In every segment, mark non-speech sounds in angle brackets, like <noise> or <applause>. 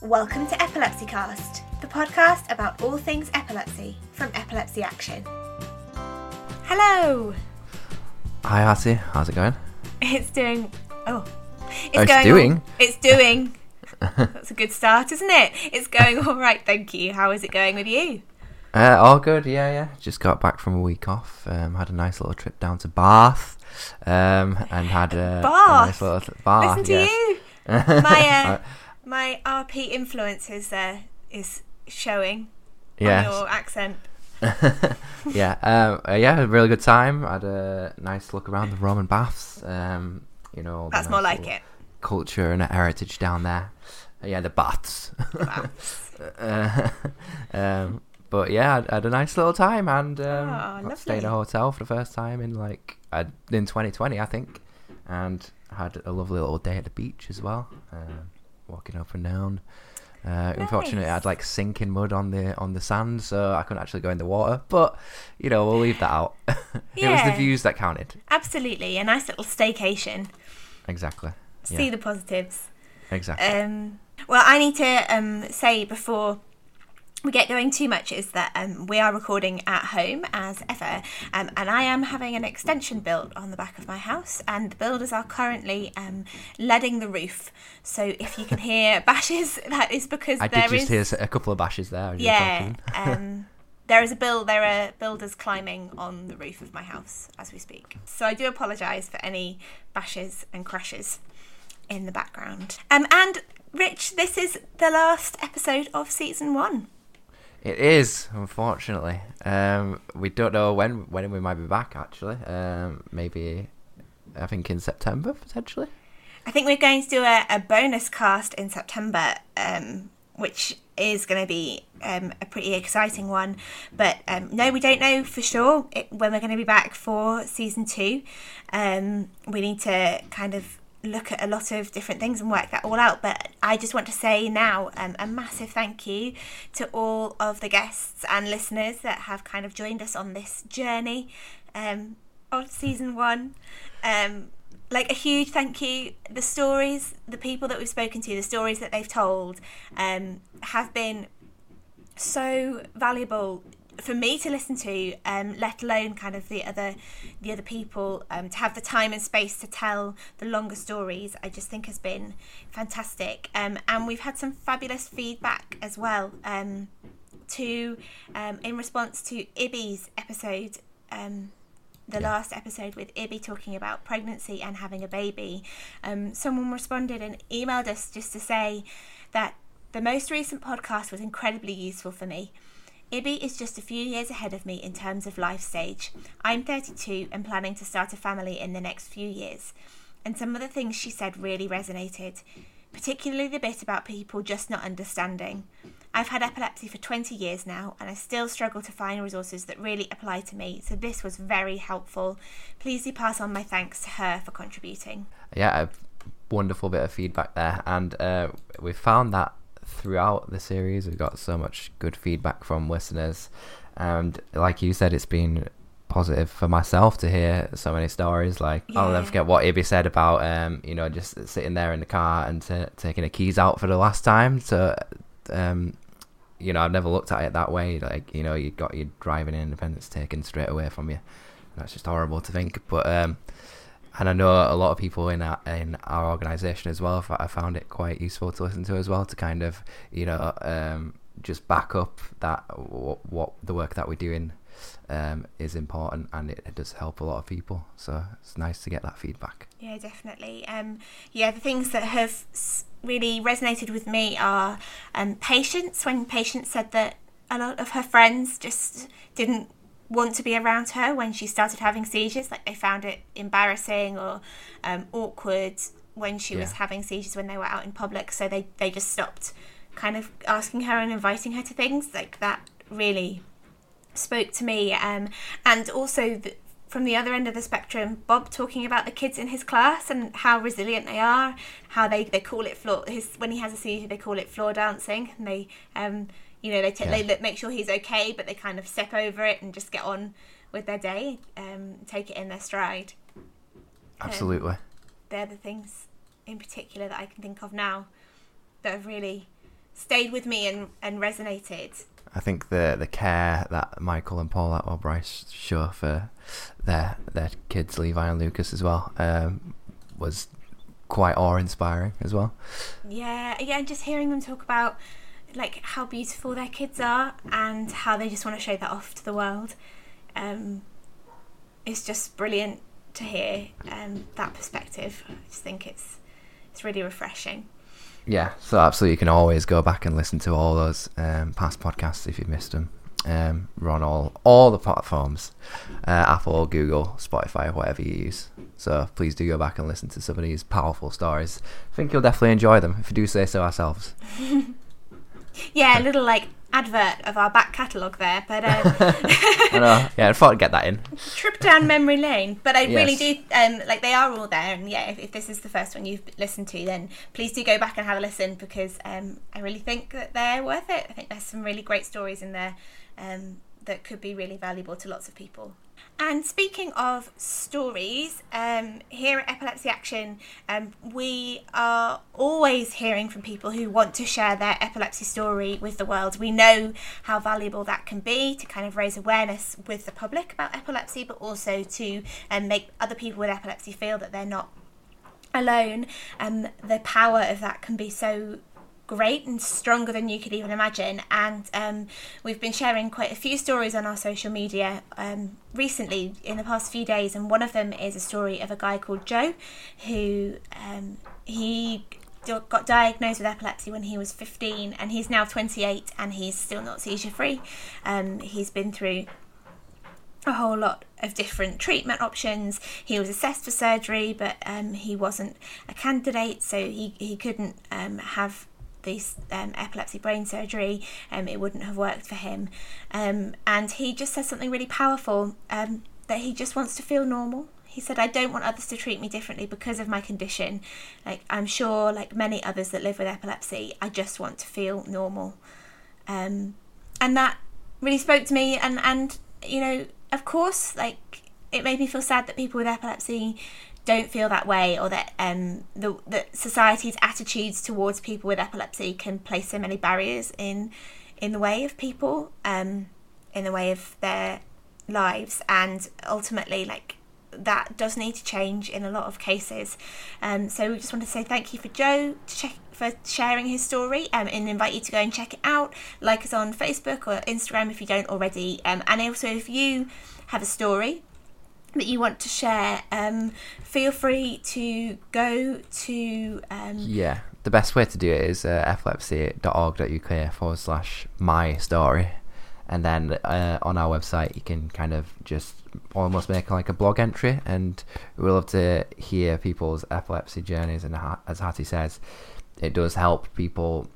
Welcome to Epilepsy Cast, the podcast about all things epilepsy from Epilepsy Action. Hello! Hi, Hattie. How's it going? It's doing. Oh. It's, Oh, it's going doing? all- it's doing. <laughs> That's a good start, isn't it? It's going all right, thank you. How is it going with you? Uh, all good. Yeah, yeah. Just got back from a week off. Um, had a nice little trip down to Bath. Um, and had a, a Bath? nice little Bath. Listen to yes. you. <laughs> My uh, my RP influence is uh, is showing yes. on your accent. <laughs> yeah, um, uh, yeah, had a really good time. I Had a nice look around the Roman baths. Um, you know, the That's more like it. Culture and heritage down there. Uh, yeah, the baths. Baths. <laughs> Uh, <laughs> um, but yeah, I had a nice little time and um, Oh, got to stay in a hotel for the first time in like uh, in 2020, I think, and had a lovely little day at the beach as well, um, walking up and down. Uh, Unfortunately, I'd Nice. like sinking mud on the on the sand, so I couldn't actually go in the water. But you know, we'll leave that out. <laughs> it was the views that counted. Absolutely, a nice little staycation. Exactly. See Yeah. the positives. Exactly. Um, well, I need to um, say before we get going too much is that um, we are recording at home as ever, um, and I am having an extension built on the back of my house, and the builders are currently um, leading the roof. So if you can hear <laughs> bashes, that is because I there did just is- hear a couple of bashes there. yeah. <laughs> Um, there is a bill. There are builders climbing on the roof of my house as we speak. So I do apologise for any bashes and crashes in the background. Um, and Rich, this is the last episode of season one. It is, unfortunately. Um, we don't know when when we might be back. Actually, um, maybe I think in September potentially. I think we're going to do a, a bonus cast in September, um, which is going to be um, a pretty exciting one. But um, no, we don't know for sure it, when we're going to be back for season two. Um, we need to kind of look at a lot of different things and work that all out. But I just want to say now um, a massive thank you to all of the guests and listeners that have kind of joined us on this journey um, of season one. Um, like a huge thank you. The stories, the people that we've spoken to, the stories that they've told, um, have been so valuable for me to listen to. Um, let alone kind of the other, the other people um, to have the time and space to tell the longer stories. I just think has been fantastic. Um, and we've had some fabulous feedback as well. Um, to um, in response to Ibby's episode. Um, the Yeah. last episode with Ibby talking about pregnancy and having a baby, um, someone responded and emailed us just to say that the most recent podcast was incredibly useful for me. Ibby is just a few years ahead of me in terms of life stage. I'm 32 and planning to start a family in the next few years. And some of the things she said really resonated, particularly the bit about people just not understanding. I've had epilepsy for 20 years now and I still struggle to find resources that really apply to me, so this was very helpful. Please do pass on my thanks to her for contributing. Yeah, a wonderful bit of feedback there, and uh, we found that throughout the series, we got so much good feedback from listeners, and like you said, it's been positive for myself to hear so many stories. Like I'll never forget what Ibby said about, um, you know, just sitting there in the car and t- taking the keys out for the last time. So, um, you know, I've never looked at it that way. Like, you know, you got your driving independence taken straight away from you. That's just horrible to think. But um, and I know a lot of people in our in our organisation as well. I found it quite useful to listen to as well to kind of you know um, just back up that what, what the work that we're doing um, is important and it, it does help a lot of people. So it's nice to get that feedback. Yeah, definitely. Um, yeah, the things that have really resonated with me are um, patience. When patience said that a lot of her friends just didn't want to be around her when she started having seizures, like they found it embarrassing or um, awkward when she was having seizures when they were out in public. So they they just stopped kind of asking her and inviting her to things like that. Really spoke to me um, and also the, from the other end of the spectrum bob talking about the kids in his class and how resilient they are how they, they call it floor his when he has a seizure they call it floor dancing and they um, you know they, t- they look, make sure he's okay but they kind of step over it and just get on with their day um, take it in their stride Absolutely. they're the things in particular that i can think of now that have really stayed with me and, and resonated. I think the the care that Michael and Paul or Bryce show for their their kids, Levi and Lucas, as well, um, was quite awe inspiring as well. Yeah, yeah, and just hearing them talk about like how beautiful their kids are and how they just want to show that off to the world. Um, it's just brilliant to hear um, that perspective. I just think it's it's really refreshing. Yeah, so absolutely, you can always go back and listen to all those um, past podcasts if you've missed them. Um, we're on all all the platforms, uh, Apple, Google, Spotify, whatever you use. So please do go back and listen to some of these powerful stories. I think you'll definitely enjoy them if we do say so ourselves. <laughs> yeah, a little like advert of our back catalogue there, but <laughs> uh, I <laughs> know. Yeah, I thought I'd get that in. trip down memory lane. But I really do um, like they are all there, and yeah, if, if this is the first one you've listened to, then please do go back and have a listen because um, I really think that they're worth it. I think there's some really great stories in there um, that could be really valuable to lots of people. And speaking of stories, um, here at Epilepsy Action, um, we are always hearing from people who want to share their epilepsy story with the world. We know how valuable that can be to kind of raise awareness with the public about epilepsy, but also to um, make other people with epilepsy feel that they're not alone. Um, the power of that can be so great and stronger than you could even imagine. And um, we've been sharing quite a few stories on our social media um, recently in the past few days. And one of them is a story of a guy called Joe who um, he got diagnosed with epilepsy when he was 15 and he's now 28 and he's still not seizure free. Um, he's been through a whole lot of different treatment options. He was assessed for surgery, but um, he wasn't a candidate, so he, he couldn't um, have this um, epilepsy brain surgery. Um, it wouldn't have worked for him. Um, and he just says something really powerful um, that he just wants to feel normal. He said, I don't want others to treat me differently because of my condition. Like, I'm sure, like many others that live with epilepsy, I just want to feel normal. Um, and that really spoke to me and and you know of course like it made me feel sad that people with epilepsy don't feel that way or that um the society's attitudes towards people with epilepsy can place so many barriers in in the way of people um in the way of their lives and ultimately like that does need to change in a lot of cases. Um, so we just want to say thank you for Joe check, for sharing his story um, and invite you to go and check it out. Like us on Facebook or Instagram if you don't already. Um, and also if you have a story that you want to share, um, feel free to go to. Um, Yeah, the best way to do it is uh, epilepsy.org.uk forward slash my story. And then uh, on our website, you can kind of just almost make like a blog entry. And we love to hear people's epilepsy journeys. And as Hattie says, it does help people,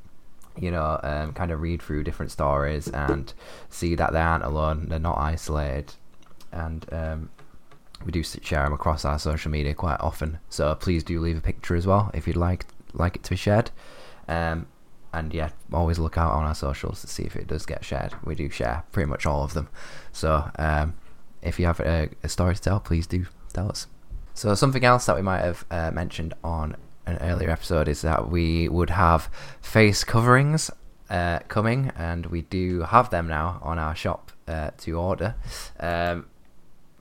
you know, um, kind of read through different stories and see that they aren't alone, they're not isolated. And um, we do share them across our social media quite often. So please do leave a picture as well if you'd like like it to be shared. Um, and yeah, always look out on our socials to see if it does get shared. We do share pretty much all of them. So um, if you have a, a story to tell, please do tell us. So something else that we might have uh, mentioned on an earlier episode is that we would have face coverings uh, coming, and we do have them now on our shop uh, to order. Um,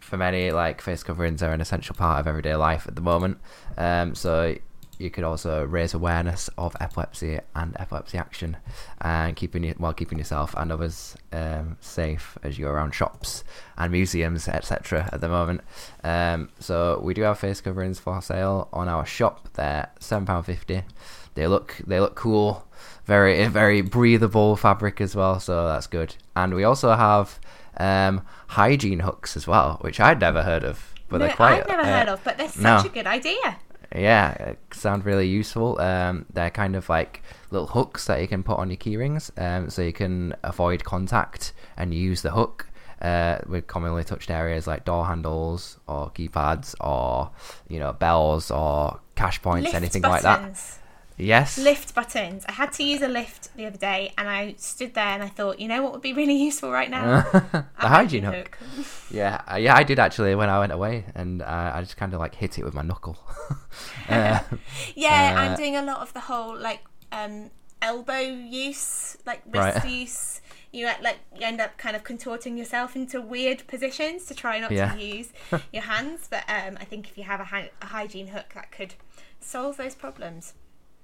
for many, like face coverings are an essential part of everyday life at the moment. Um, so you could also raise awareness of epilepsy and epilepsy action, and keeping while keeping yourself and others um, safe as you're around shops and museums, etc. At the moment, um, so we do have face coverings for sale on our shop. They're seven pound fifty. They look they look cool, very <laughs> very breathable fabric as well, so that's good. And we also have um, hygiene hooks as well, which I'd never heard of. But no, they're quite, I've never uh, heard of, but they're such no. a good idea. yeah, sound really useful. Um, they're kind of like little hooks that you can put on your keyrings, um, so you can avoid contact and use the hook uh, with commonly touched areas like door handles or keypads or you know bells or cash points, Lift anything buttons. like that. Yes. Lift buttons. I had to use a lift the other day, and I stood there and I thought, you know what would be <laughs> really useful right now? <laughs> the A hygiene hook. <laughs> Yeah, uh, yeah, I did actually when I went away, and uh, I just kind of like hit it with my knuckle. uh, Yeah, Uh, I'm doing a lot of the whole like um elbow use, like wrist Right. use. You uh, like you end up kind of contorting yourself into weird positions to try not Yeah. to use your hands. But um, I think if you have a, hy- a hygiene hook, that could solve those problems.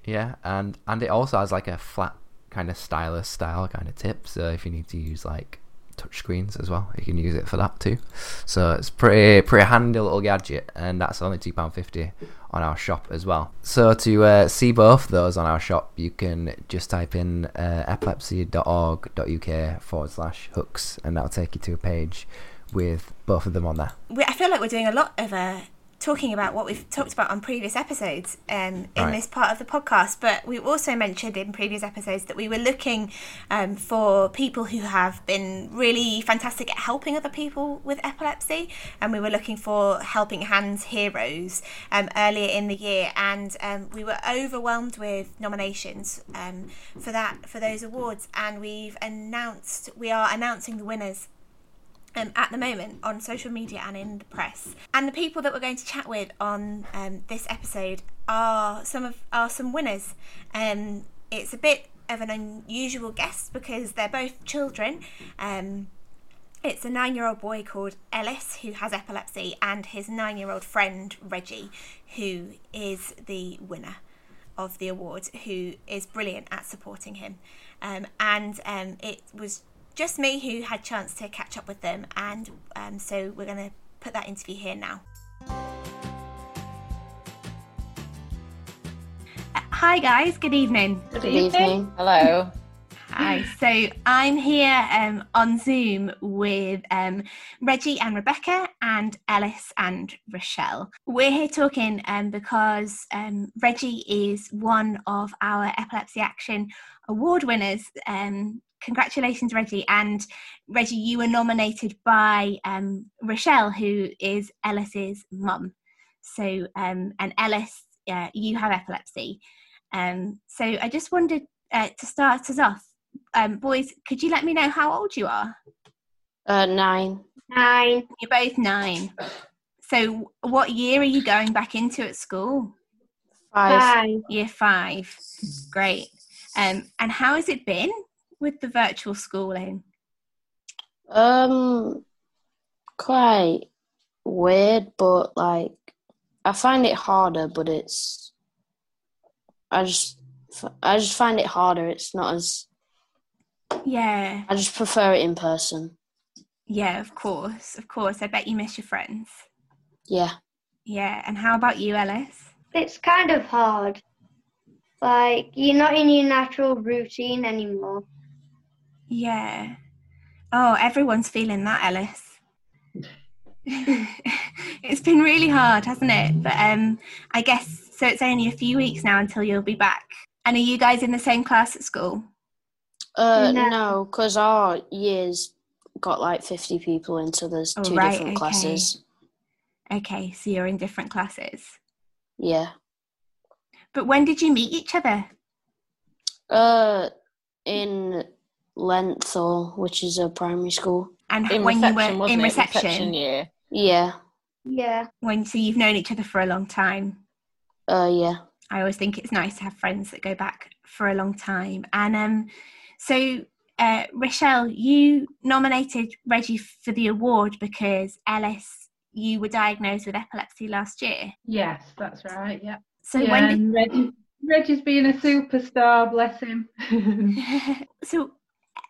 Yeah, and and it also has like a flat kind of stylus style kind of tip. So if you need to use like touch screens as well, you can use it for that too. So it's pretty pretty handy little gadget, and that's only two pound fifty on our shop as well. So to uh, see both those on our shop, you can just type in uh, epilepsy.org.uk forward slash hooks, and that'll take you to a page with both of them on there. I feel like we're doing a lot of uh, talking about what we've talked about on previous episodes um, in Right. this part of the podcast. But we also mentioned in previous episodes that we were looking um, for people who have been really fantastic at helping other people with epilepsy, and we were looking for helping hands heroes um, earlier in the year, and um, we were overwhelmed with nominations um, for that for those awards, and we've announced we are announcing the winners um, at the moment on social media and in the press. And the people that we're going to chat with on um, this episode are some of are some winners. Um, it's a bit of an unusual guest because they're both children. Um, it's a nine-year-old boy called Ellis who has epilepsy, and his nine-year-old friend Reggie, who is the winner of the award, who is brilliant at supporting him. Um, and um, it was just me who had chance to catch up with them, and um, so we're going to put that interview here now. Uh, Hi guys, good evening. Good evening. Hello. Hi. So I'm here um, on Zoom with um, Reggie and Rebecca and Ellis and Rochelle. We're here talking um, because um, Reggie is one of our Epilepsy Action Award winners. Congratulations, Reggie. And Reggie, you were nominated by um, Rochelle, who is Ellis's mum. So, um, and Ellis, uh, you have epilepsy. Um, so I just wanted uh, to start us off um, boys, could you let me know how old you are? Uh, nine. Nine. You're both nine. So, what year are you going back into at school? Five. Five. Year five. Great. Um, and how has it been with the virtual schooling? Um, quite weird, but like I find it harder. But it's I just I just find it harder. It's not as Yeah, I just prefer it in person. yeah, of course, of course. I bet you miss your friends. Yeah. Yeah, and how about you, Ellis? It's kind of hard. Like, you're not in your natural routine anymore. Yeah. Oh, everyone's feeling that, Ellis. <laughs> it's been really hard, hasn't it? But um, I guess so. It's only a few weeks now until you'll be back. And are you guys in the same class at school? Uh, No. no, because our years got like fifty people in, so there's Oh, two right, different okay. classes. Okay, so you're in different classes. Yeah. But when did you meet each other? Uh, in Lenthal, which is a primary school. And in when reception, you were in it? reception, yeah. Yeah. Yeah. when so you've known each other for a long time. Uh, yeah. I always think it's nice to have friends that go back for a long time. And um, so, uh, Rochelle, you nominated Reggie for the award because Ellis, you were diagnosed with epilepsy last year. Yes, that's right. Yeah. So yeah, when did Reggie, Reggie's been a superstar, bless him. <laughs> <laughs> so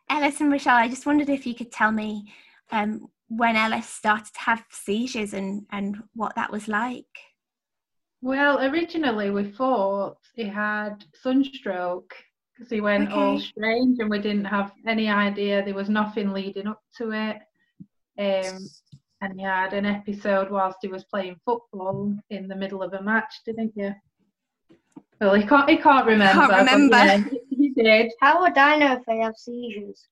Ellis and Rochelle, I just wondered if you could tell me um, when Ellis started to have seizures and and what that was like. well, originally we thought he had sunstroke because he went all strange and we didn't have any idea there was nothing leading up to it. Um, and he had an episode whilst he was playing football in the middle of a match, didn't you? Well, he can't. He can't remember. but remember. yeah, <laughs> he did. How would I know if I have seizures?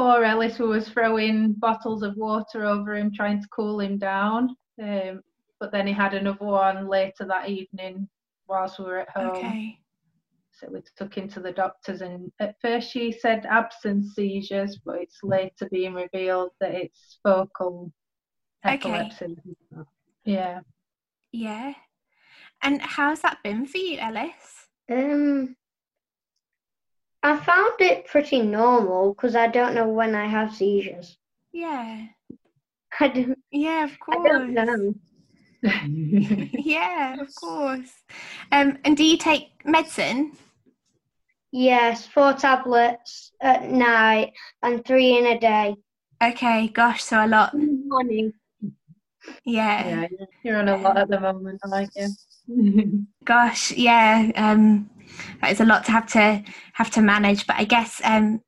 poor Ellis who was throwing bottles of water over him trying to cool him down. Um, but then he had another one later that evening whilst we were at home. Okay. So we took him to the doctors, and at first she said absence seizures, but it's later being revealed that it's focal epilepsy. Okay. Yeah. Yeah. And how's that been for you, Ellis? Um, I found it pretty normal because I don't know when I have seizures. Yeah. I don't, Yeah, of course. I course. don't know. <laughs> Yeah, of course. Um, and do you take medicine? Yes, four tablets at night and three in a day. Okay, gosh, so a lot. In the morning. Yeah. yeah, you're on a lot at the moment, aren't you? Gosh, yeah. Um, that is a lot to have to have to manage. But I guess um,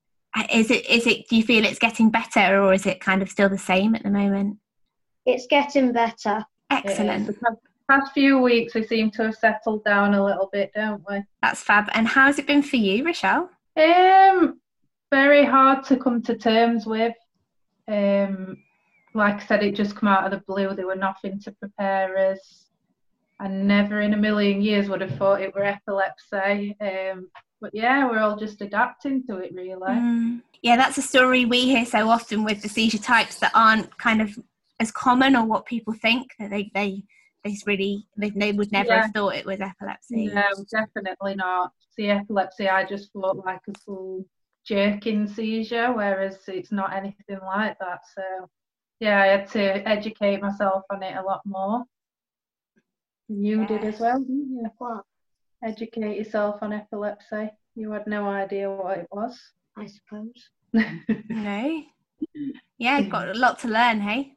is it is it? Do you feel it's getting better, or is it kind of still the same at the moment? It's getting better. Excellent. The past- past few weeks we seem to have settled down a little bit, don't we? That's fab. And how's it been for you, Rochelle? Um, very hard to come to terms with. Um, like I said, it just come out of the blue. There were nothing to prepare us. I never in a million years would have thought it were epilepsy. Um, but yeah, we're all just adapting to it, really. Mm, yeah, that's a story we hear so often with the seizure types that aren't kind of as common or what people think that they they they really they, they would never Yeah. have thought it was epilepsy. No, definitely not. See, epilepsy, I just thought like a full jerking seizure, whereas it's not anything like that. So, yeah, I had to educate myself on it a lot more. You did as well, didn't you? What? Educate yourself on epilepsy. You had no idea what it was. I suppose. <laughs> No. Yeah, <laughs> got a lot to learn, hey.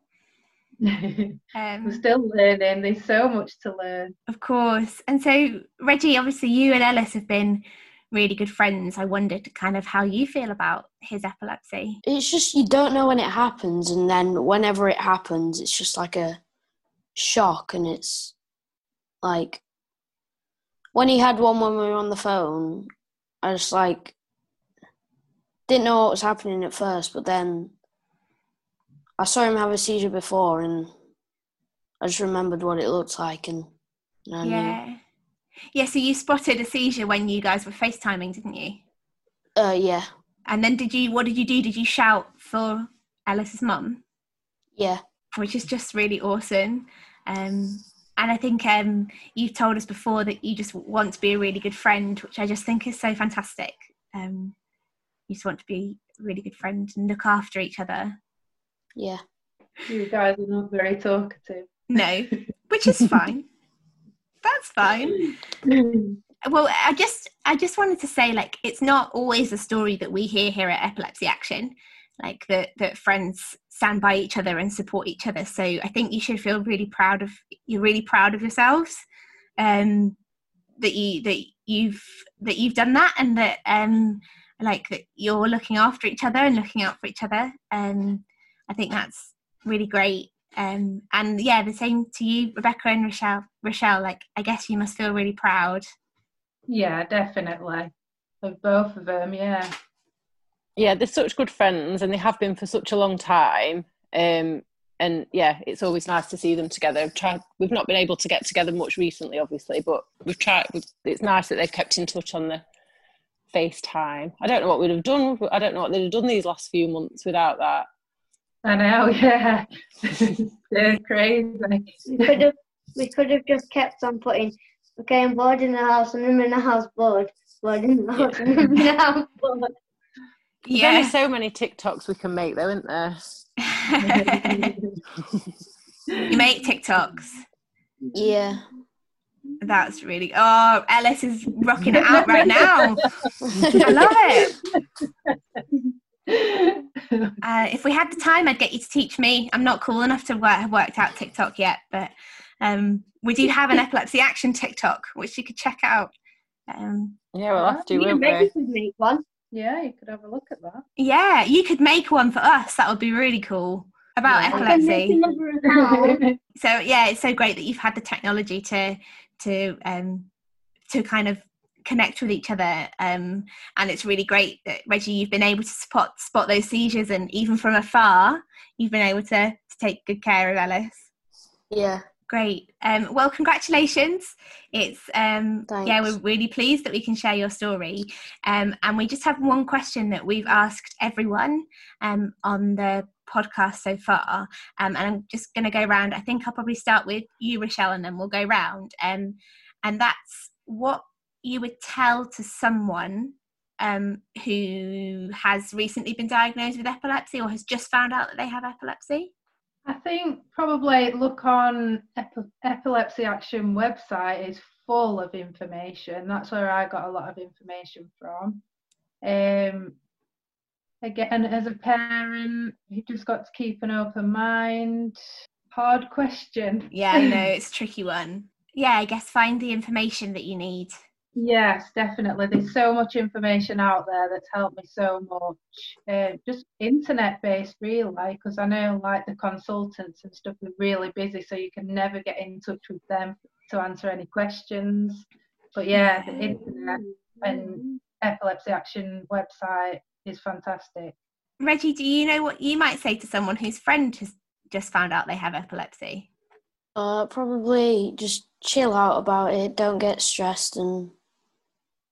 We're Um, still learning. There's so much to learn. Of course. And so, Reggie, obviously, you and Ellis have been really good friends. I wondered kind of how you feel about his epilepsy. It's just you don't know when it happens, and then whenever it happens, it's just like a shock, and it's like when he had one when we were on the phone. I just like didn't know what was happening at first, but then I saw him have a seizure before, and I just remembered what it looked like, and, and. Yeah. Yeah, so you spotted a seizure when you guys were FaceTiming, didn't you? Uh, yeah, And then did you, what did you do? Did you shout for Ellis's mum? yeah, Which is just really awesome. Um, and I think um, you've told us before that you just want to be a really good friend, which I just think is so fantastic. Um, you just want to be a really good friend and look after each other. yeah. You guys are not very talkative. No, which is <laughs> fine. That's fine. Well, I just I just wanted to say like it's not always a story that we hear here at Epilepsy Action, like that that friends stand by each other and support each other. So I think you should feel really proud of you're really proud of yourselves, um, that you that you've that you've done that and that um like that you're looking after each other and looking out for each other. Um, I think that's really great. Um, and yeah, the same to you, Rebecca and Rochelle. Rochelle, like I guess you must feel really proud. Yeah, definitely. Of both of them, yeah. Yeah, they're such good friends and they have been for such a long time. Um, and yeah, it's always nice to see them together. We've tried, we've not been able to get together much recently, obviously, but we've tried. We've, it's nice that they've kept in touch on the FaceTime. I don't know what we'd have done. I don't know what they'd have done these last few months without that. I know, <laughs> yeah. They're crazy. We could have we could have just kept on putting okay, I'm bored in the house and I'm in the house bored. Bored in the house and I'm in the house bored. There's only Yeah. so many TikToks we can make, though, isn't there? <laughs> you make TikToks. Yeah. That's really. Oh, Ellis is rocking it out right now. I love it. Uh, if we had the time, I'd get you to teach me. I'm not cool enough to work, have worked out TikTok yet, but um, we do have an epilepsy action TikTok, which you could check out. Um, Yeah, we'll have to, Me and we? could make one. Yeah, you could have a look at that. yeah, you could make one for us. That would be really cool about Yeah. I can <laughs> make epilepsy. so yeah it's so great that you've had the technology to to um to kind of connect with each other um and it's really great that reggie you've been able to spot spot those seizures and even from afar you've been able to to take good care of ellis Yeah. Great um well congratulations it's um yeah we're really pleased that we can share your story um and we just have one question that we've asked everyone um on the podcast so far um, and I'm just going to go round. I think I'll probably start with you, Rochelle, and then we'll go round. Um, and that's what you would tell to someone um, who has recently been diagnosed with epilepsy or has just found out that they have epilepsy? I think probably look on Epi- Epilepsy Action website is full of information. That's where I got a lot of information from. Um, again, as a parent, you just got to keep an open mind. Hard question. Yeah, I know <laughs> it's a tricky one. Yeah, I guess find the information that you need. Yes, definitely. There's so much information out there that's helped me so much. Uh, just internet based, really, because I know like the consultants and stuff are really busy, so you can never get in touch with them to answer any questions. But yeah, the internet and Epilepsy Action website is fantastic. Reggie, do you know what you might say to someone whose friend has just found out they have epilepsy? Uh, probably just chill out about it. Don't get stressed, and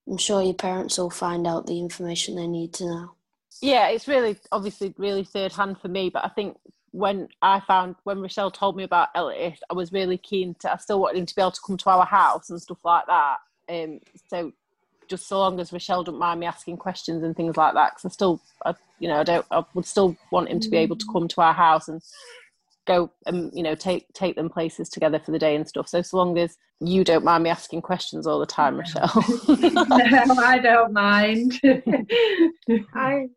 I'm sure your parents will find out the information they need to know. Yeah, it's really obviously really third hand for me, but I think when I found when Rochelle told me about Ellis, I was really keen to. I still wanted him to be able to come to our house and stuff like that. Um, so just so long as Rochelle don't mind me asking questions and things like that, because I still, I, you know, I don't, I would still want him to be able to come to our house and go and you know take take them places together for the day and stuff. So so long as you don't mind me asking questions all the time, Rochelle <laughs> no, I don't mind. <laughs> I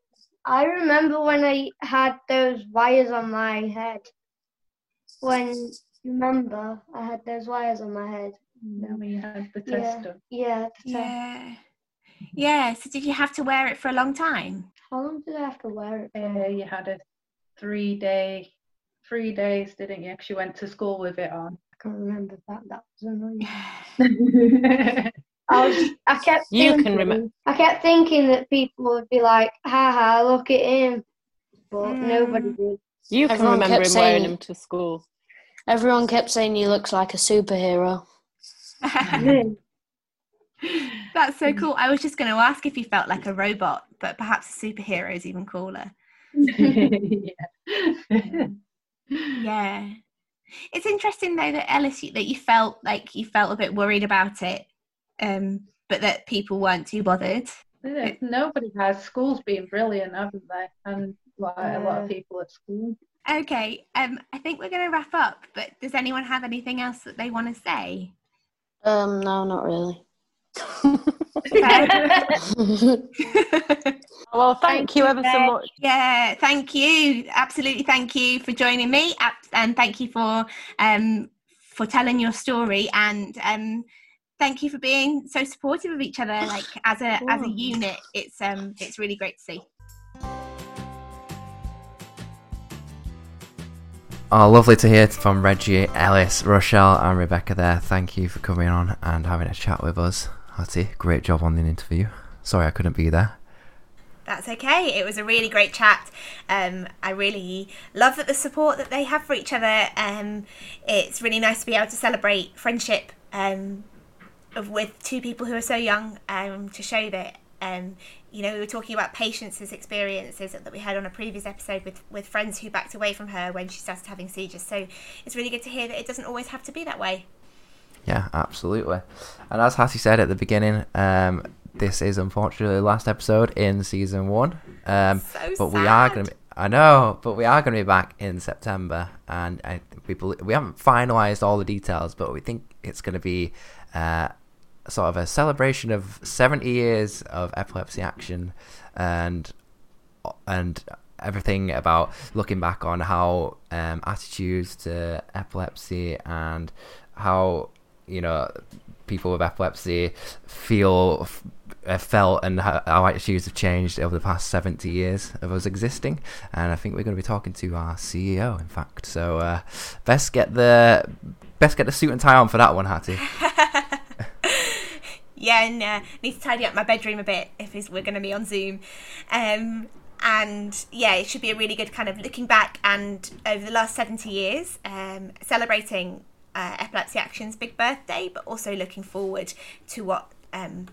I remember when I had those wires on my head. When remember I had those wires on my head. now we have the Yeah. tester. Yeah. the test. Yeah. Yeah, so did you have to wear it for a long time? How long did I have to wear it? Uh, you had a three day, three days, didn't you? 'Cause you went to school with it on. I can't remember that. That was annoying. <laughs> <laughs> I was. I kept. You can thinking, remem- I kept thinking that people would be like, "Ha ha, look at him," but Mm. nobody did. you can Everyone remember kept him wearing him to school. Everyone kept saying he looks like a superhero. <laughs> That's so cool. I was just going to ask if you felt like a robot, but perhaps a superhero is even cooler. yeah. <laughs> Yeah. It's interesting though that Ellis you- that you felt like you felt a bit worried about it, um, but that people weren't too bothered. Yeah, Nobody has. School's been brilliant, haven't they? And like a lot of people at school. Okay, um, I think we're going to wrap up. But does anyone have anything else that they want to say? Um, no, not really. <laughs> <laughs> Well, thank, Thank you you, ever so much. Yeah, thank you. Absolutely, thank you for joining me, and thank you for um, for telling your story, and um, thank you for being so supportive of each other. Like <sighs> as a as a unit, it's um it's really great to see. Oh, lovely to hear from Reggie, Ellis, Rochelle, and Rebecca there. Thank you for coming on and having a chat with us. Hattie, great job on the interview. Sorry I couldn't be there. That's okay. It was a really great chat. Um, I really love that the support that they have for each other. Um, it's really nice to be able to celebrate friendship um, with two people who are so young um, to show that. Um, you know, we were talking about Patience's experiences that we had on a previous episode with, with friends who backed away from her when she started having seizures. So it's really good to hear that it doesn't always have to be that way. Yeah, absolutely. And as Hattie said at the beginning, um, this is unfortunately the last episode in season one. Um, So but we are going to be. I know, but we are going to be back in September, and I, we we haven't finalised all the details, but we think it's going to be uh, sort of a celebration of 70 years of epilepsy action, and and everything about looking back on how um, attitudes to epilepsy and how you know people with epilepsy feel uh, felt and how, how attitudes have changed over the past 70 years of us existing. And i think we're going to be talking to our ceo in fact. So uh, best get the best get the suit and tie on for that one hattie. <laughs> Yeah, and uh, need to tidy up my bedroom a bit if we're going to be on Zoom. Um, and yeah, it should be a really good kind of looking back and over the last 70 years, um, celebrating uh, Epilepsy Action's big birthday, but also looking forward to what um,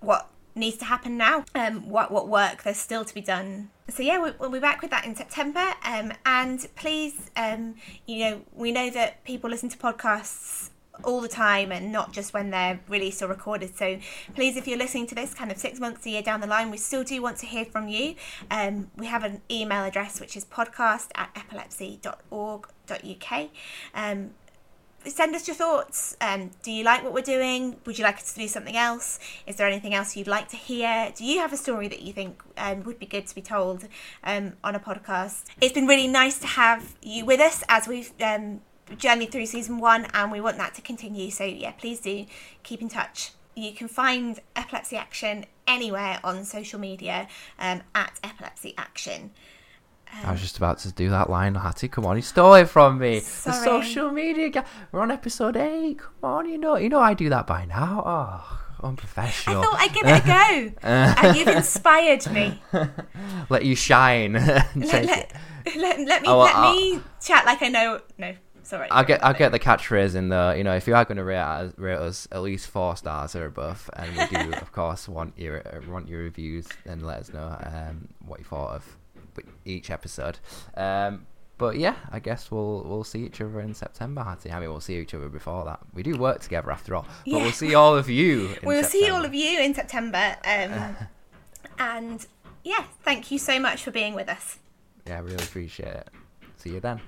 what needs to happen now, um, what what work there's still to be done. So yeah, we'll, we'll be back with that in September. Um, and please, um, you know, we know that people listen to podcasts all the time and not just when they're released or recorded. So please, if you're listening to this kind of six months, a year down the line, we still do want to hear from you. Um, we have an email address which is podcast at epilepsy.org.uk. Um, send us your thoughts. Um, do you like what we're doing? Would you like us to do something else? Is there anything else you'd like to hear? Do you have a story that you think um, would be good to be told um, on a podcast? It's been really nice to have you with us as we've um, journeyed through season one, and we want that to continue. So, yeah, please do keep in touch. You can find Epilepsy Action anywhere on social media um, at Epilepsy Action. I was just about to do that line, Hattie. Come on, you stole it from me. Sorry. The social media guy. We're on episode eight. Come on, you know, you know, I do that by now. Oh, unprofessional. I thought I'd give it a go, <laughs> and you've inspired me. <laughs> Let you shine. <laughs> let, let, let, let me Oh, let I'll- me chat like I know. No, sorry. I'll get I'll get the catchphrase in the you know if you are going to rate us, rate us at least four stars or above, and we do of course want your want your reviews and let us know um, what you thought of each episode. Um, but yeah, I guess we'll we'll see each other in September, Hattie. I mean, we'll see each other before that. We do work together after all, but Yeah. we'll see all of you. We'll see all of you in <laughs> September. Um, <laughs> and yeah, thank you so much for being with us. Yeah, I really appreciate it. See you then.